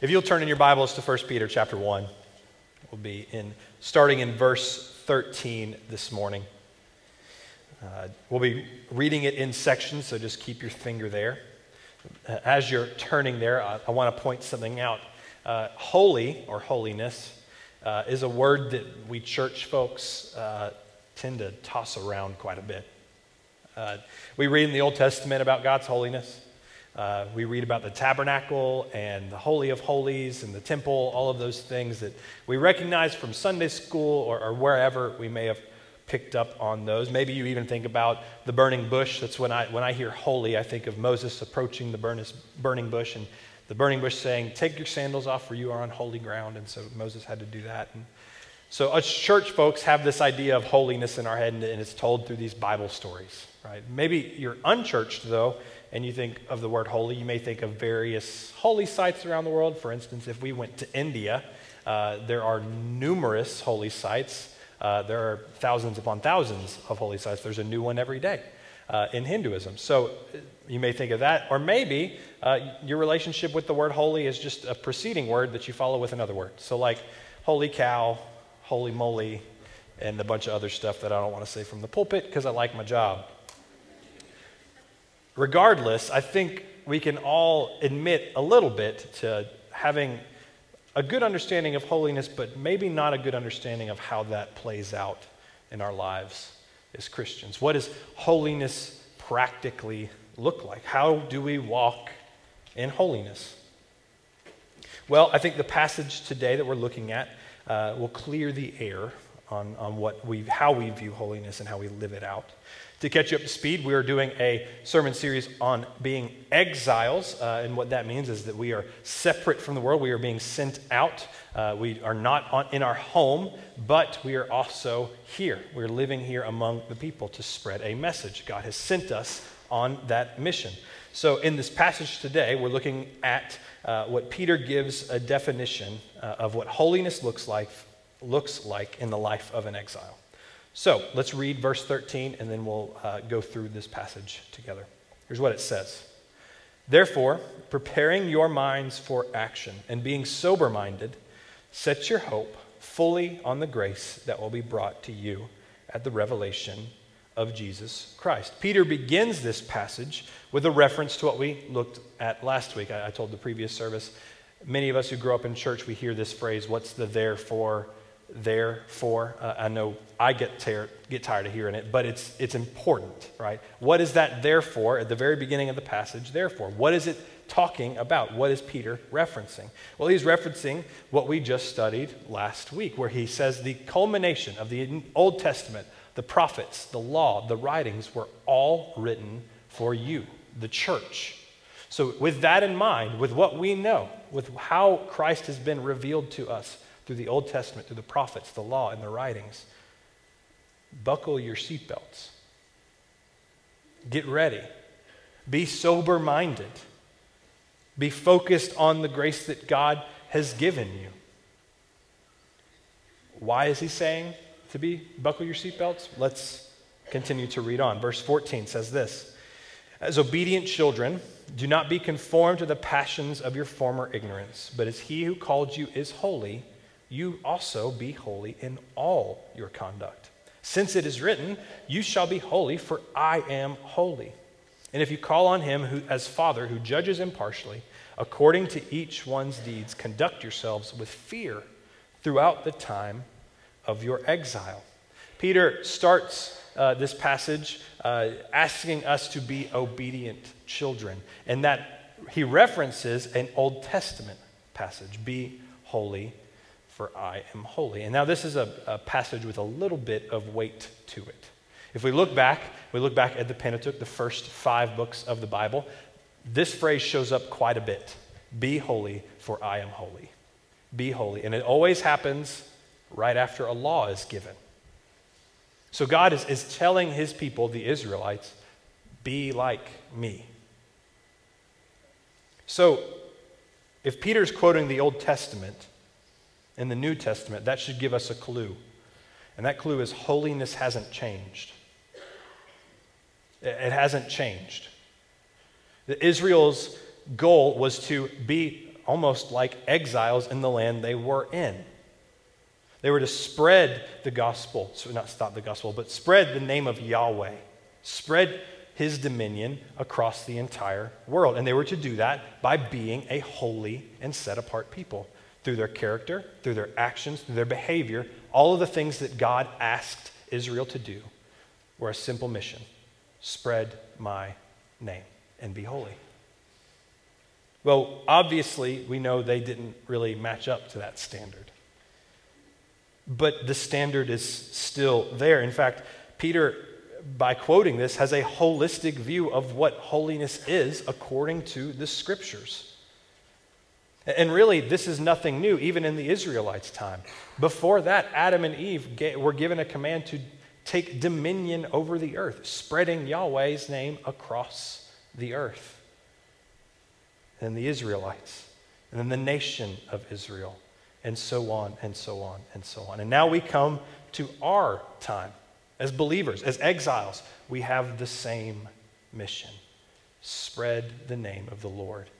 If you'll turn in your Bibles to 1 Peter chapter 1, we'll be in starting in verse 13 this morning. Uh, we'll be reading it in sections, so just keep your finger there. Uh, as you're turning there, I, I want to point something out. Uh, holy or holiness uh, is a word that we church folks uh, tend to toss around quite a bit. Uh, we read in the Old Testament about God's holiness. Uh, we read about the tabernacle and the Holy of Holies and the temple, all of those things that we recognize from Sunday school or, or wherever we may have picked up on those. Maybe you even think about the burning bush. That's when I, when I hear holy, I think of Moses approaching the burning bush and the burning bush saying, Take your sandals off, for you are on holy ground. And so Moses had to do that. And so us church folks have this idea of holiness in our head, and it's told through these Bible stories, right? Maybe you're unchurched, though, and you think of the word holy, you may think of various holy sites around the world. For instance, if we went to India, uh, there are numerous holy sites. Uh, there are thousands upon thousands of holy sites. There's a new one every day uh, in Hinduism. So uh, you may think of that. Or maybe uh, your relationship with the word holy is just a preceding word that you follow with another word. So, like holy cow, holy moly, and a bunch of other stuff that I don't want to say from the pulpit because I like my job regardless, I think we can all admit a little bit to having a good understanding of holiness, but maybe not a good understanding of how that plays out in our lives as Christians. What does holiness practically look like? How do we walk in holiness? Well, I think the passage today that we're looking at uh, will clear the air on, on what we, how we view holiness and how we live it out. To catch you up to speed, we are doing a sermon series on being exiles. Uh, and what that means is that we are separate from the world. We are being sent out. Uh, we are not on, in our home, but we are also here. We're living here among the people to spread a message. God has sent us on that mission. So, in this passage today, we're looking at uh, what Peter gives a definition uh, of what holiness looks like, looks like in the life of an exile. So let's read verse 13 and then we'll uh, go through this passage together. Here's what it says Therefore, preparing your minds for action and being sober minded, set your hope fully on the grace that will be brought to you at the revelation of Jesus Christ. Peter begins this passage with a reference to what we looked at last week. I, I told the previous service. Many of us who grow up in church, we hear this phrase, what's the therefore therefore. Uh, I know I get, ter- get tired of hearing it, but it's, it's important, right? What is that therefore at the very beginning of the passage? Therefore, what is it talking about? What is Peter referencing? Well, he's referencing what we just studied last week, where he says the culmination of the Old Testament, the prophets, the law, the writings were all written for you, the church. So, with that in mind, with what we know, with how Christ has been revealed to us, through the Old Testament, through the prophets, the law, and the writings. Buckle your seatbelts. Get ready. Be sober minded. Be focused on the grace that God has given you. Why is he saying to be buckle your seatbelts? Let's continue to read on. Verse 14 says this As obedient children, do not be conformed to the passions of your former ignorance, but as he who called you is holy, you also be holy in all your conduct. Since it is written, You shall be holy, for I am holy. And if you call on him who, as Father who judges impartially, according to each one's deeds, conduct yourselves with fear throughout the time of your exile. Peter starts uh, this passage uh, asking us to be obedient children, and that he references an Old Testament passage be holy for I am holy. And now this is a, a, passage with a little bit of weight to it. If we look back, we look back at the Pentateuch, the first five books of the Bible, this phrase shows up quite a bit Be holy, for I am holy. Be holy. And it always happens right after a law is given. So God is, is telling his people, the Israelites, be like me. So if Peter's quoting the Old Testament, in the New Testament, that should give us a clue. And that clue is holiness hasn't changed. It hasn't changed. Israel's goal was to be almost like exiles in the land they were in. They were to spread the gospel, so not stop the gospel, but spread the name of Yahweh, spread his dominion across the entire world. And they were to do that by being a holy and set apart people through their character, through their actions, through their behavior. All of the things that God asked Israel to do were a simple mission spread my name and be holy. Well, obviously, we know they didn't really match up to that standard. But the standard is still there. In fact, Peter, by quoting this, has a holistic view of what holiness is according to the scriptures. And really, this is nothing new, even in the Israelites' time. Before that, Adam and Eve were given a command to take dominion over the earth, spreading Yahweh's name across the earth and the Israelites, and then the nation of Israel, and so on and so on and so on. And now we come to our time. As believers, as exiles, we have the same mission spread the name of the Lord,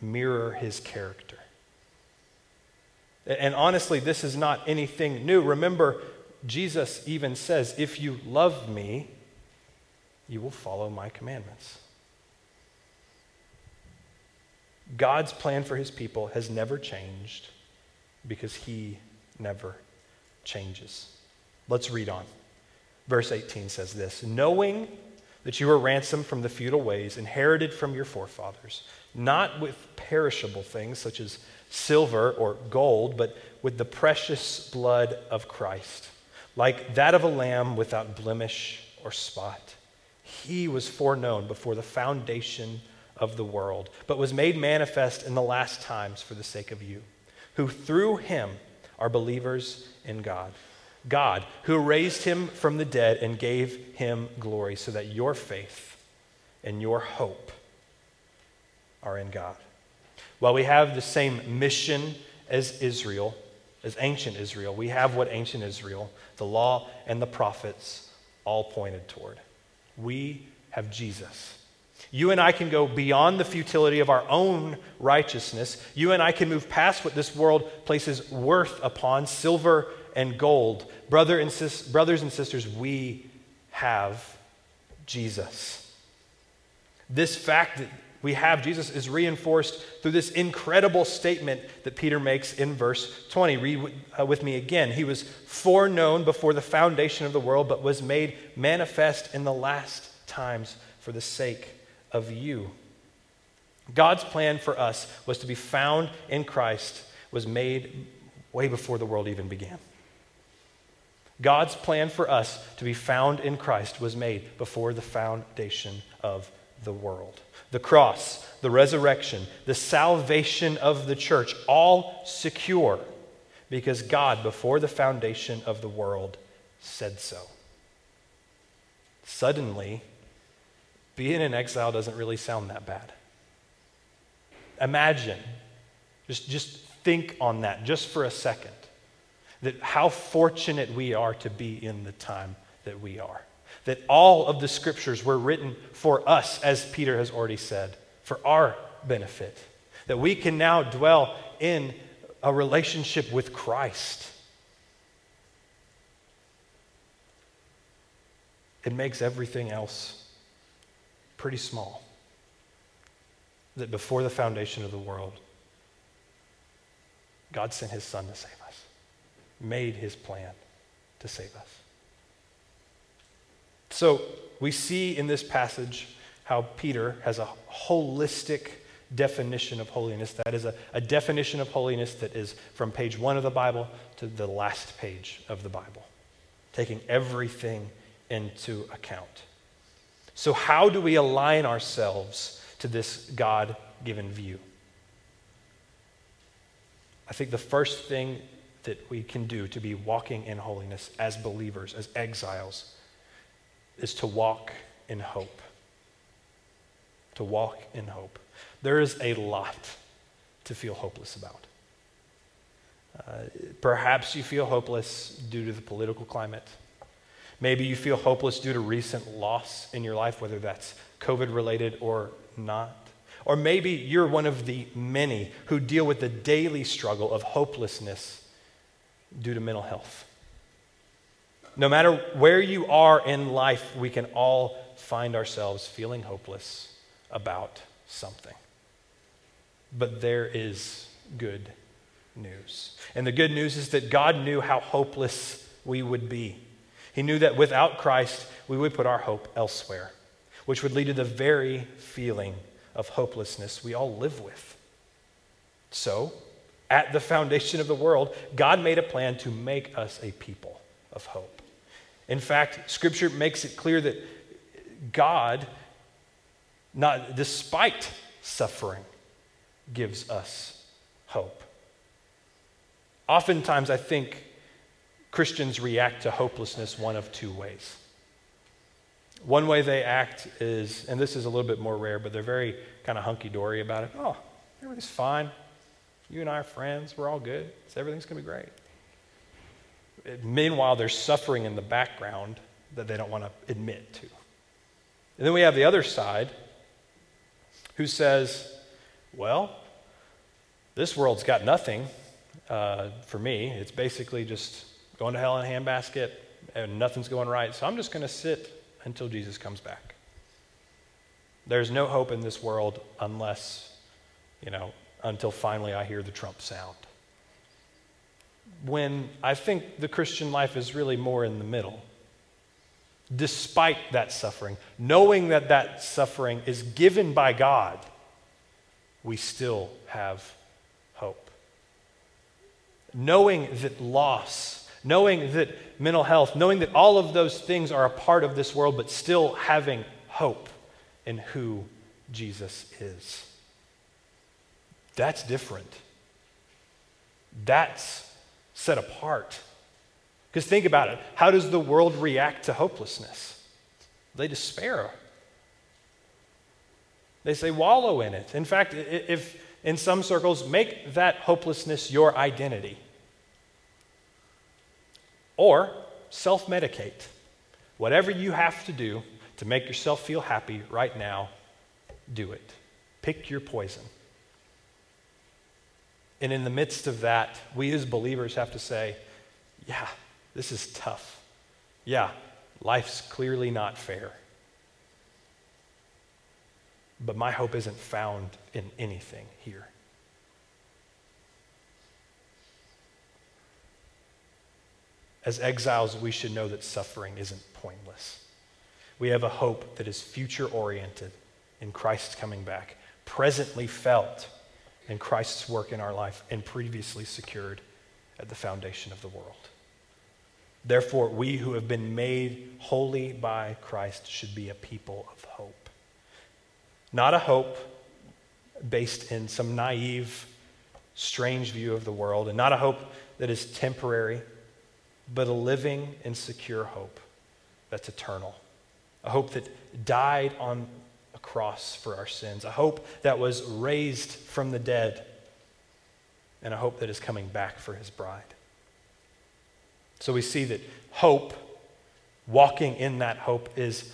mirror his character. And honestly, this is not anything new. Remember, Jesus even says, If you love me, you will follow my commandments. God's plan for his people has never changed because he never changes. Let's read on. Verse 18 says this Knowing that you were ransomed from the futile ways inherited from your forefathers, not with perishable things such as silver or gold, but with the precious blood of Christ, like that of a lamb without blemish or spot. He was foreknown before the foundation of the world, but was made manifest in the last times for the sake of you, who through him are believers in God. God, who raised him from the dead and gave him glory, so that your faith and your hope are in God. While we have the same mission as Israel, as ancient Israel, we have what ancient Israel, the law and the prophets, all pointed toward. We have Jesus you and I can go beyond the futility of our own righteousness. You and I can move past what this world places worth upon silver and gold. Brother and sis- brothers and sisters, we have Jesus. This fact that we have Jesus is reinforced through this incredible statement that Peter makes in verse 20. Read uh, with me again. He was foreknown before the foundation of the world, but was made manifest in the last times for the sake of you. God's plan for us was to be found in Christ, was made way before the world even began. God's plan for us to be found in Christ was made before the foundation of the world. The cross, the resurrection, the salvation of the church, all secure because God, before the foundation of the world, said so. Suddenly, being in exile doesn't really sound that bad. Imagine, just, just think on that just for a second, that how fortunate we are to be in the time that we are. That all of the scriptures were written for us, as Peter has already said, for our benefit. That we can now dwell in a relationship with Christ. It makes everything else pretty small. That before the foundation of the world, God sent his son to save us, made his plan to save us. So we see in this passage how Peter has a holistic definition of holiness. That is a, a definition of holiness that is from page one of the Bible to the last page of the Bible, taking everything into account. So, how do we align ourselves to this God given view? I think the first thing that we can do to be walking in holiness as believers, as exiles, is to walk in hope. To walk in hope. There is a lot to feel hopeless about. Uh, perhaps you feel hopeless due to the political climate. Maybe you feel hopeless due to recent loss in your life, whether that's COVID related or not. Or maybe you're one of the many who deal with the daily struggle of hopelessness due to mental health. No matter where you are in life, we can all find ourselves feeling hopeless about something. But there is good news. And the good news is that God knew how hopeless we would be. He knew that without Christ, we would put our hope elsewhere, which would lead to the very feeling of hopelessness we all live with. So, at the foundation of the world, God made a plan to make us a people of hope. In fact, Scripture makes it clear that God, not despite suffering, gives us hope. Oftentimes, I think Christians react to hopelessness one of two ways. One way they act is, and this is a little bit more rare, but they're very kind of hunky dory about it. Oh, everything's fine. You and I are friends. We're all good. So everything's going to be great. Meanwhile, there's suffering in the background that they don't want to admit to. And then we have the other side who says, well, this world's got nothing uh, for me. It's basically just going to hell in a handbasket and nothing's going right. So I'm just going to sit until Jesus comes back. There's no hope in this world unless, you know, until finally I hear the trump sound. When I think the Christian life is really more in the middle. Despite that suffering, knowing that that suffering is given by God, we still have hope. Knowing that loss, knowing that mental health, knowing that all of those things are a part of this world, but still having hope in who Jesus is. That's different. That's set apart. Because think about it how does the world react to hopelessness? They despair. They say, wallow in it. In fact, if in some circles, make that hopelessness your identity. Or self medicate. Whatever you have to do to make yourself feel happy right now, do it. Pick your poison. And in the midst of that, we as believers have to say, yeah, this is tough. Yeah, life's clearly not fair. But my hope isn't found in anything here. As exiles, we should know that suffering isn't pointless. We have a hope that is future oriented in Christ's coming back, presently felt in Christ's work in our life, and previously secured at the foundation of the world. Therefore, we who have been made holy by Christ should be a people of hope. Not a hope based in some naive, strange view of the world, and not a hope that is temporary, but a living and secure hope that's eternal. A hope that died on cross for our sins, a hope that was raised from the dead, and a hope that is coming back for his bride. So we see that hope, walking in that hope, is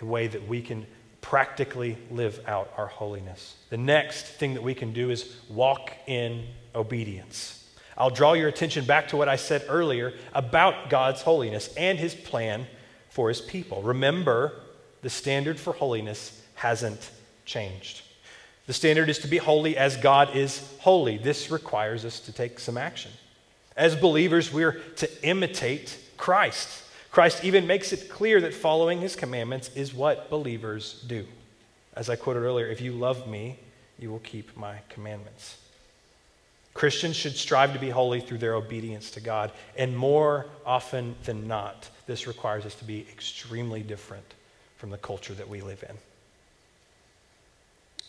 a way that we can practically live out our holiness. The next thing that we can do is walk in obedience. I'll draw your attention back to what I said earlier about God's holiness and his plan for his people. Remember, the standard for holiness hasn't changed. The standard is to be holy as God is holy. This requires us to take some action. As believers, we're to imitate Christ. Christ even makes it clear that following his commandments is what believers do. As I quoted earlier, if you love me, you will keep my commandments. Christians should strive to be holy through their obedience to God. And more often than not, this requires us to be extremely different from the culture that we live in.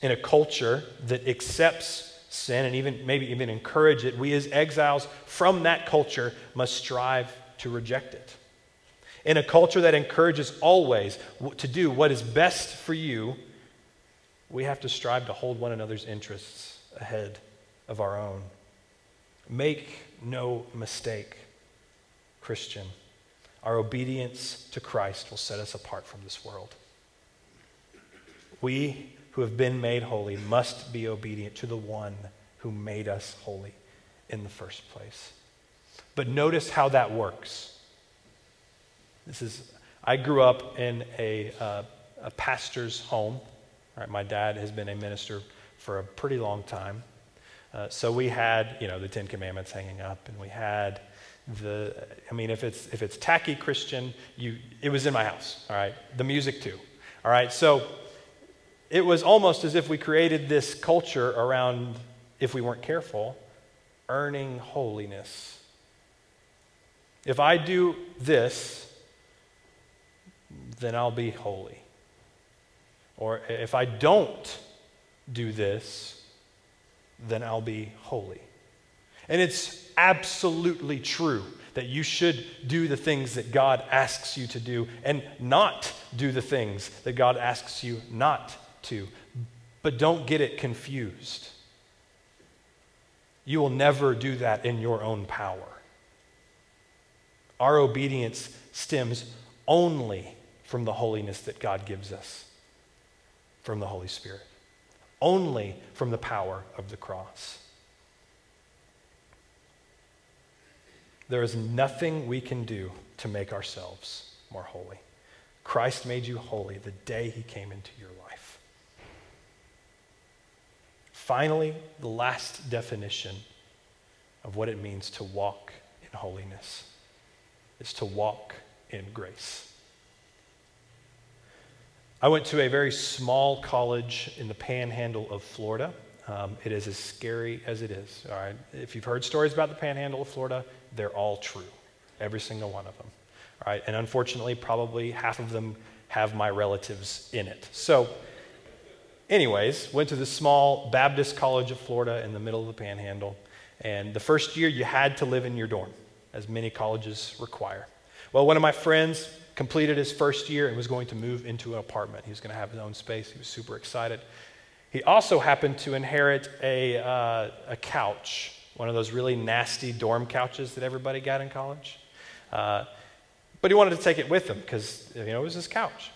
In a culture that accepts sin and even maybe even encourage it, we as exiles from that culture must strive to reject it. In a culture that encourages always to do what is best for you, we have to strive to hold one another's interests ahead of our own. Make no mistake, Christian. Our obedience to Christ will set us apart from this world. We who have been made holy must be obedient to the one who made us holy in the first place. But notice how that works. This is, I grew up in a, uh, a pastor's home. Right, my dad has been a minister for a pretty long time. Uh, so we had, you know, the Ten Commandments hanging up, and we had the, I mean, if it's, if it's tacky Christian, you, it was in my house, all right? The music too, all right? So it was almost as if we created this culture around, if we weren't careful, earning holiness. If I do this, then I'll be holy. Or if I don't do this, then I'll be holy. And it's absolutely true that you should do the things that God asks you to do and not do the things that God asks you not to. But don't get it confused. You will never do that in your own power. Our obedience stems only from the holiness that God gives us from the Holy Spirit, only from the power of the cross. There is nothing we can do to make ourselves more holy. Christ made you holy the day he came into your life. Finally, the last definition of what it means to walk in holiness is to walk in grace. I went to a very small college in the panhandle of Florida. Um, it is as scary as it is. All right. If you've heard stories about the panhandle of Florida, they're all true, every single one of them. All right. And unfortunately, probably half of them have my relatives in it. So, anyways, went to the small Baptist College of Florida in the middle of the panhandle. And the first year, you had to live in your dorm, as many colleges require. Well, one of my friends completed his first year and was going to move into an apartment. He was going to have his own space. He was super excited. He also happened to inherit a, uh, a couch, one of those really nasty dorm couches that everybody got in college. Uh, but he wanted to take it with him because you know it was his couch.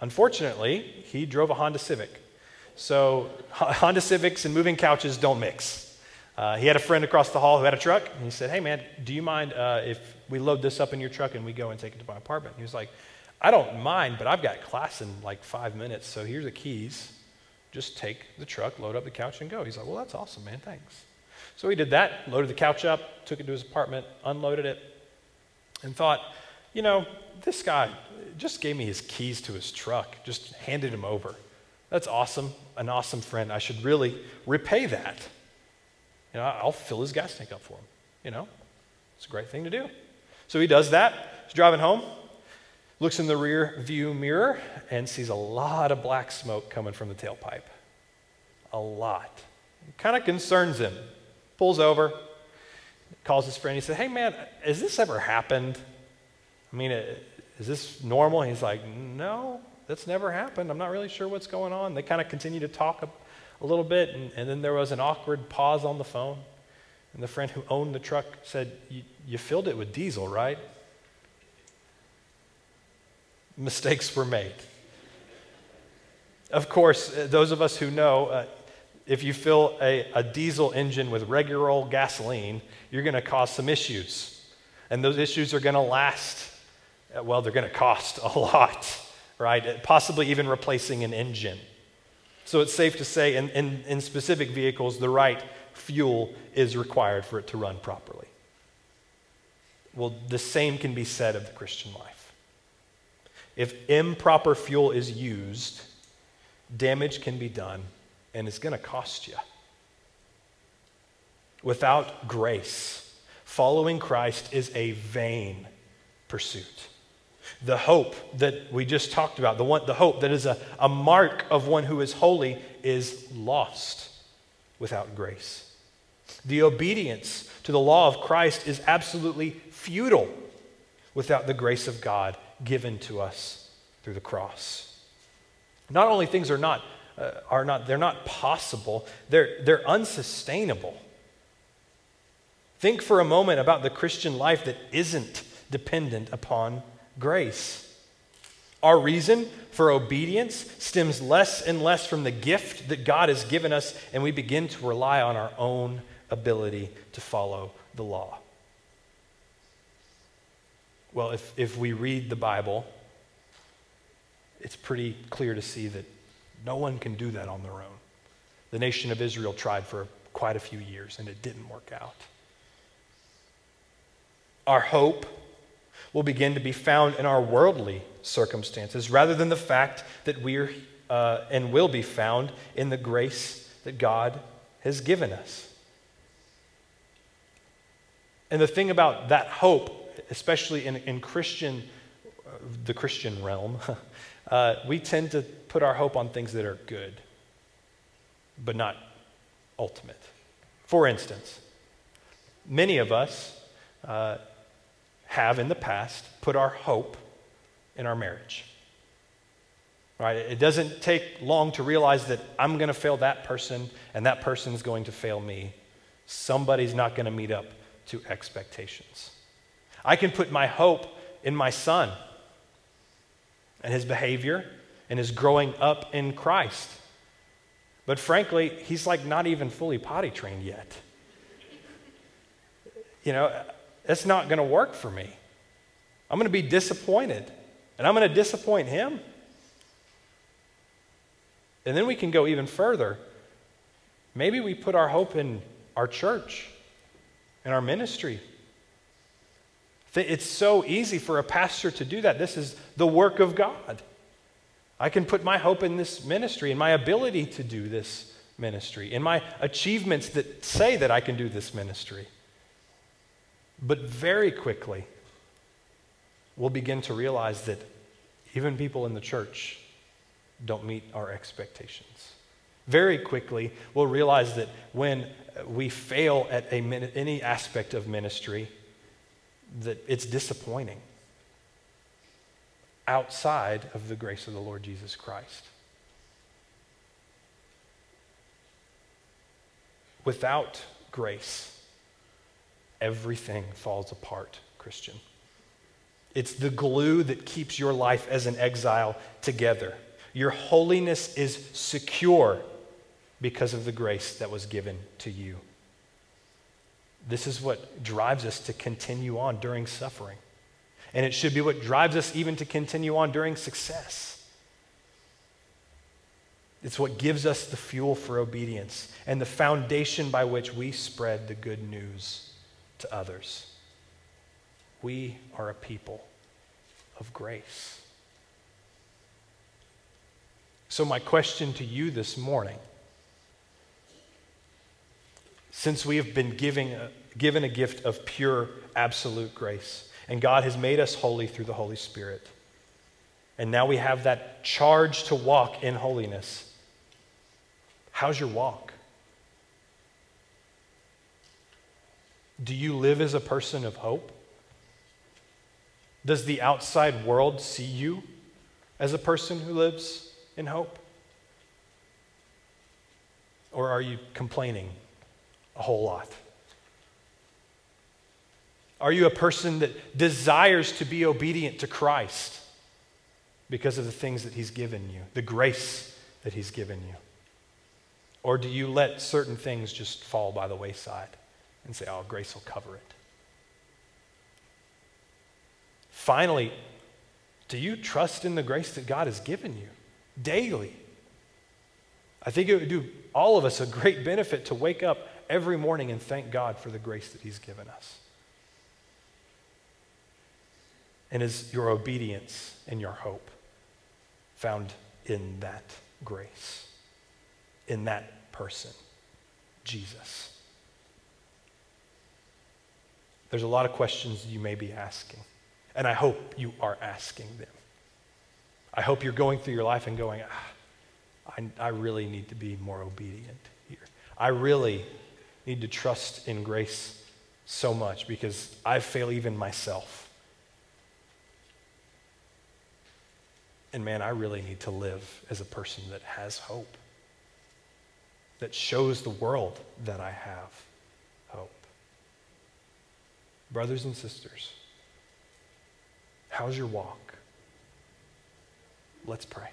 Unfortunately, he drove a Honda Civic. So Honda Civics and moving couches don't mix. Uh, he had a friend across the hall who had a truck, and he said, "Hey man, do you mind uh, if we load this up in your truck and we go and take it to my apartment?" He was like, "I don't mind, but I've got class in like five minutes, so here's the keys." just take the truck, load up the couch, and go. He's like, well, that's awesome, man. Thanks. So he did that, loaded the couch up, took it to his apartment, unloaded it, and thought, you know, this guy just gave me his keys to his truck, just handed him over. That's awesome, an awesome friend. I should really repay that. You know, I'll fill his gas tank up for him. You know, it's a great thing to do. So he does that. He's driving home, looks in the rear view mirror and sees a lot of black smoke coming from the tailpipe. A lot. Kind of concerns him. Pulls over, calls his friend. He said, Hey, man, has this ever happened? I mean, is this normal? He's like, No, that's never happened. I'm not really sure what's going on. They kind of continue to talk a, a little bit, and, and, then there was an awkward pause on the phone. And the friend who owned the truck said, You filled it with diesel, right? mistakes were made. Of course, uh, those of us who know, uh, if you fill a, a diesel engine with regular old gasoline, you're going to cause some issues. And those issues are going to last, uh, well, they're going to cost a lot, right? Possibly even replacing an engine. So it's safe to say, in, in, in specific vehicles, the right fuel is required for it to run properly. Well, the same can be said of the Christian life. If improper fuel is used, damage can be done and it's going to cost you. Without grace, following Christ is a vain pursuit. The hope that we just talked about, the, one, the hope that is a, a mark of one who is holy, is lost without grace. The obedience to the law of Christ is absolutely futile without the grace of God given to us through the cross. Not only things are not, uh, are not they're not possible, they're, they're unsustainable. Think for a moment about the Christian life that isn't dependent upon grace. Our reason for obedience stems less and less from the gift that God has given us, and we begin to rely on our own ability to follow the law. Well, if, if we read the Bible, it's pretty clear to see that no one can do that on their own. The nation of Israel tried for quite a few years and it didn't work out. Our hope will begin to be found in our worldly circumstances rather than the fact that we're uh, and will be found in the grace that God has given us. And the thing about that hope, especially in, in Christian, uh, the Christian realm, uh, we tend to put our hope on things that are good, but not ultimate. For instance, many of us uh, have in the past put our hope in our marriage. Right? It doesn't take long to realize that I'm going to fail that person and that person's going to fail me. Somebody's not going to meet up to expectations. I can put my hope in my son and his behavior and his growing up in Christ. But frankly, he's like not even fully potty trained yet. You know, it's not going to work for me. I'm going to be disappointed, and I'm going to disappoint him. And then we can go even further. Maybe we put our hope in our church, in our ministry. It's so easy for a pastor to do that. This is the work of God. I can put my hope in this ministry, in my ability to do this ministry, in my achievements that say that I can do this ministry. But very quickly, we'll begin to realize that even people in the church don't meet our expectations. Very quickly, we'll realize that when we fail at a, any aspect of ministry, that it's disappointing outside of the grace of the Lord Jesus Christ. Without grace, everything falls apart, Christian. It's the glue that keeps your life as an exile together. Your holiness is secure because of the grace that was given to you. This is what drives us to continue on during suffering. And it should be what drives us even to continue on during success. It's what gives us the fuel for obedience and the foundation by which we spread the good news to others. We are a people of grace. So, my question to you this morning since we have been giving a, given a gift of pure, absolute grace, and God has made us holy through the Holy Spirit, and now we have that charge to walk in holiness, how's your walk? Do you live as a person of hope? Does the outside world see you as a person who lives in hope? Or are you complaining a whole lot? Are you a person that desires to be obedient to Christ because of the things that He's given you, the grace that He's given you? Or do you let certain things just fall by the wayside and say, oh, grace will cover it? Finally, do you trust in the grace that God has given you daily? I think it would do all of us a great benefit to wake up every morning and thank God for the grace that He's given us. And is your obedience and your hope found in that grace, in that person, Jesus? There's a lot of questions you may be asking, and I hope you are asking them. I hope you're going through your life and going, ah, I, I really need to be more obedient here. I really need to trust in grace so much because I fail even myself. And man, I really need to live as a person that has hope, that shows the world that I have. Brothers and sisters, how's your walk? Let's pray.